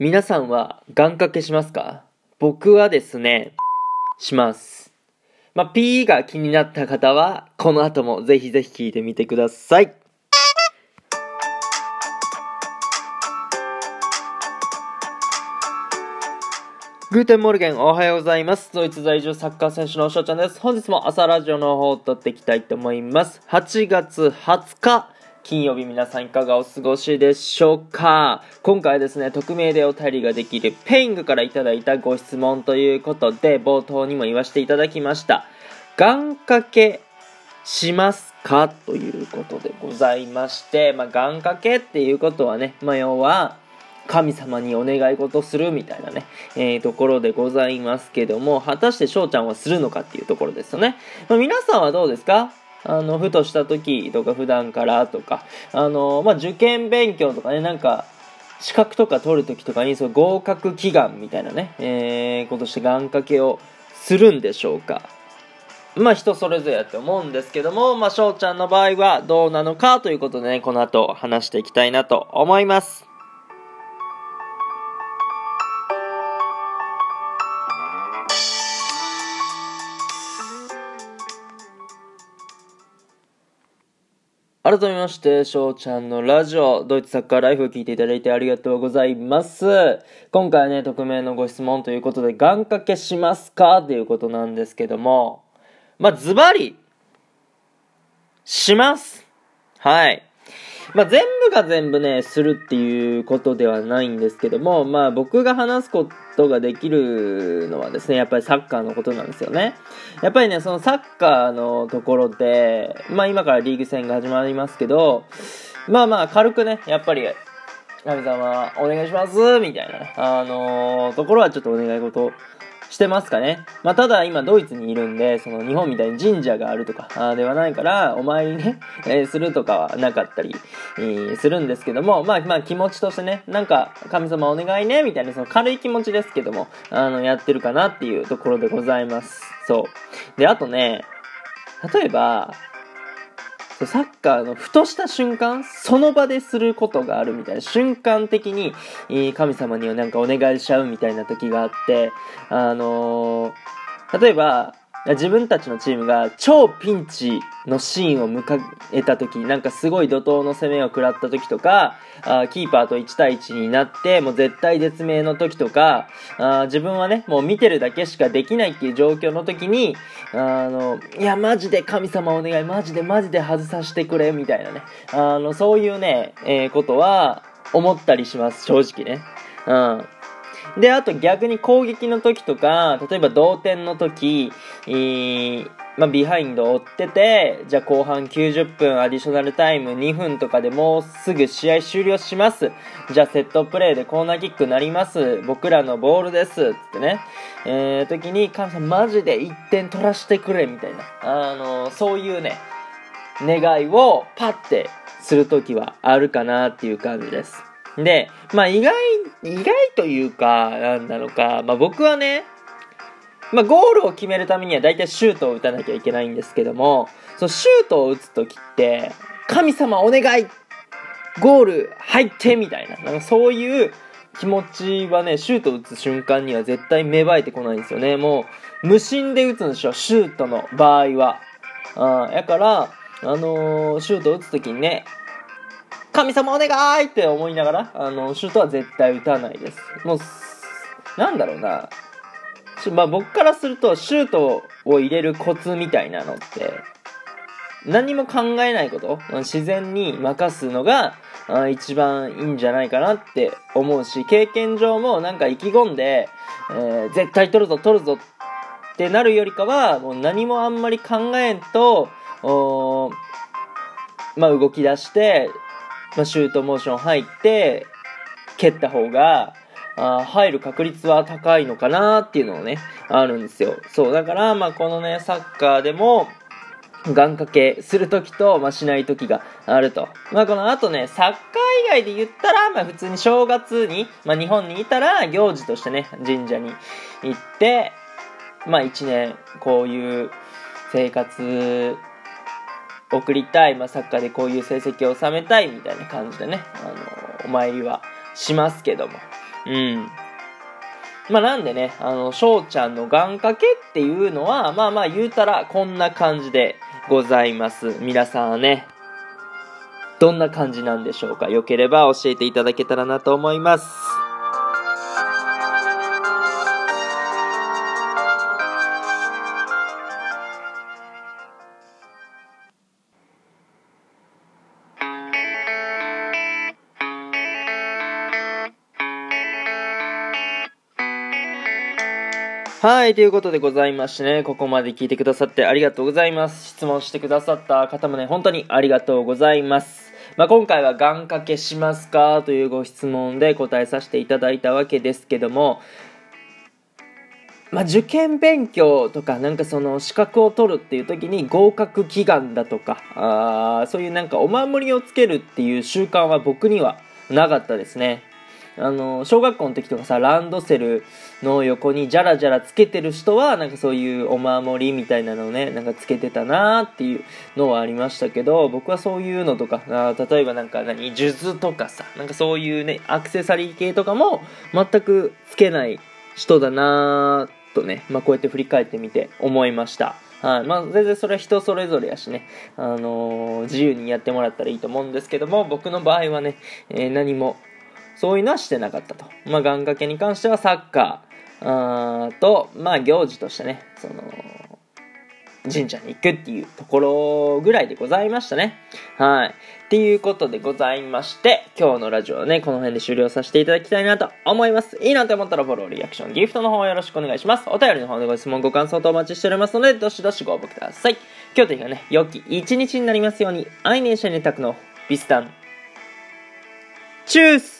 皆さんは願掛けしますか？僕はですね、します。まあ、P が気になった方は、この後もぜひぜひ聞いてみてください。 Guten Morgen おはようございます。ドイツ在住サッカー選手の翔ちゃんです。本日も朝ラジオの方を撮っていきたいと思います。8月20日、金曜日皆さんいかがお過ごしでしょうか？今回はですね、匿名でお便りができるペイングからいただいたご質問ということで、冒頭にも言わせていただきました。願掛けしますか？ということでございまして、まあ、願掛けっていうことはね、まあ、要は、神様にお願い事するみたいなね、えー、ところでございますけども、果たして翔ちゃんはするのかっていうところですよね。まあ、皆さんはどうですか？あの、ふとした時とか普段からとか、あの、まあ、受験勉強とかね、なんか、資格とか取る時とかに、その合格祈願みたいなね、えー、ことして願掛けをするんでしょうかまあ人それぞれやって思うんですけども、まあ翔ちゃんの場合はどうなのかということでね、この後話していきたいなと思います。改めまして、翔ちゃんのラジオ、ドイツサッカーライフを聞いていただいてありがとうございます。今回ね、匿名のご質問ということで、願掛けしますか？っていうことなんですけども、まあ、ズバリ、します。はい。まあ、全部が全部ね、するっていうことではないんですけども、まあ、僕が話すことができるのはですね、やっぱりサッカーのことなんですよね。やっぱりね、そのサッカーのところで、まあ、今からリーグ戦が始まりますけど、まあまあ、軽くね、やっぱり、神様、お願いしますみたいなね、あのーところはちょっとお願い事してますかね。まあ、ただ今ドイツにいるんで、その日本みたいに神社があるとかではないから、お参りね、えーするとかはなかったり、えーするんですけども、まあまあ気持ちとしてね、なんか神様お願いね、みたいなその軽い気持ちですけども、あの、やってるかなっていうところでございます。そう。で、あとね、例えば、サッカーのふとした瞬間、その場ですることがあるみたいな、瞬間的に、神様にはなんかお願いしちゃうみたいな時があって、あのー例えば、自分たちのチームが超ピンチのシーンを迎えた時なんかすごい怒涛の攻めを食らった時とかあーキーパーと1対1になってもう絶対絶命の時とかあ自分はねもう見てるだけしかできないっていう状況の時にあのいやマジで神様お願いマジでマジで外させてくれみたいなね。あのそういうね、えーことは思ったりします正直ね。うん。で、あと逆に攻撃の時とか、例えば同点の時、えーまあ、ビハインド追ってて、じゃあ後半90分アディショナルタイム2分とかでもうすぐ試合終了します。じゃあセットプレーでコーナーキックなります。僕らのボールです。つってね。えー、時に、神様マジで1点取らしてくれ、みたいな。あのそういうね、願いをパッてする時はあるかなっていう感じです。で、まあ意外、意外というか、なんなのか、まあ僕はね、まあゴールを決めるためには大体シュートを打たなきゃいけないんですけども、そのシュートを打つ時って、神様お願いゴール入ってみたいな、なんかそういう気持ちはね、シュートを打つ瞬間には絶対芽生えてこないんですよね。もう、無心で打つんですよ、シュートの場合は。あやから、あのーシュートを打つ時にね、神様お願いって思いながら、あの、シュートは絶対打たないです。もう、なんだろうな。まあ僕からすると、シュートを入れるコツみたいなのって、何も考えないこと、自然に任すのが、一番いいんじゃないかなって思うし、経験上もなんか意気込んで、えー絶対取るぞ取るぞってなるよりかは、もう何もあんまり考えんと、まあ動き出して、まあ、シュートモーション入って蹴った方があ入る確率は高いのかなっていうのをねあるんですよそうだからまあこのねサッカーでも願掛けするときと、まあ、しないときがあると。まあ、この後ね、サッカー以外で言ったら、まあ、普通に正月に、まあ、日本にいたら、行事としてね、神社に行って、まあ、一年、こういう生活送りたい、まあ、サッカーでこういう成績を収めたいみたいな感じでね、あの、お参りはしますけども。うん。まあなんでね、あの、翔ちゃんの願掛けっていうのは、まあまあ言うたらこんな感じでございます。皆さんはね、どんな感じなんでしょうかよければ教えていただけたらなと思います。はい、ということでございましてね、ここまで聞いてくださってありがとうございます。質問してくださった方もね、本当にありがとうございます。まあ、今回は願掛けしますか？というご質問で答えさせていただいたわけですけども、まあ、受験勉強とかなんかその資格を取るっていう時に合格祈願だとかあそういうなんかお守りをつけるっていう習慣は僕にはなかったですねあの小学校の時とかさランドセルの横にジャラジャラつけてる人はなんかそういうお守りみたいなのをねなんかつけてたなーっていうのはありましたけど僕はそういうのとかあ例えばなんか何数珠とかさなんかそういうねアクセサリー系とかも全くつけない人だなーとね、まあ、こうやって振り返ってみて思いました。はい。まあ、全然それは人それぞれやしね、あのー自由にやってもらったらいいと思うんですけども、僕の場合はね、えー何も、そういうのはしてなかったと。まあ、願掛けに関してはサッカー、ーと、まあ、行事としてね、その、神社に行くっていうところぐらいでございましたね。はい。っていうことでございまして、今日のラジオはね、この辺で終了させていただきたいなと思います。いいなと思ったらフォロー、リアクション、ギフトの方よろしくお願いします。お便りの方でご質問、ご感想とお待ちしておりますので、どしどしご応募ください。今日という日がね、良き一日になりますように、愛年者にたくのビスタン。チュース